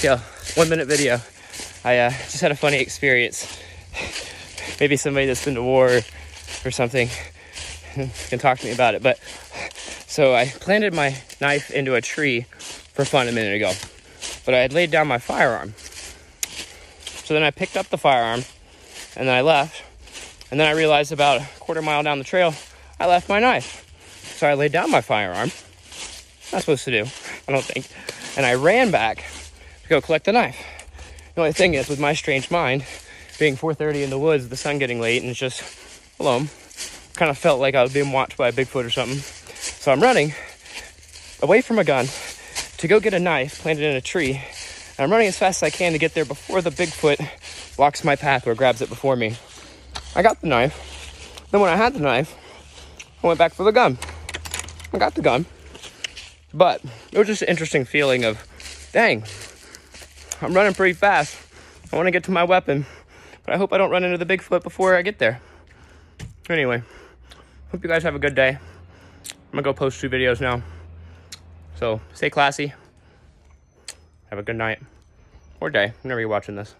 Yeah, one minute video. I uh, just had a funny experience. Maybe somebody that's been to war or something can talk to me about it. But so I planted my knife into a tree for fun a minute ago, but I had laid down my firearm. So then I picked up the firearm and then I left. And then I realized about a quarter mile down the trail, I left my knife. So I laid down my firearm. Not supposed to do, I don't think. And I ran back to go collect the knife. The only thing is, with my strange mind, being 4:30 in the woods, the sun getting late, and it's just alone, um, kind of felt like I was being watched by a Bigfoot or something. So I'm running away from a gun to go get a knife planted in a tree. And I'm running as fast as I can to get there before the Bigfoot blocks my path or grabs it before me. I got the knife. Then when I had the knife, I went back for the gun. I got the gun. But it was just an interesting feeling of, dang, I'm running pretty fast. I want to get to my weapon, but I hope I don't run into the Bigfoot before I get there. Anyway, hope you guys have a good day. I'm gonna go post two videos now. So stay classy. Have a good night or day, whenever you're watching this.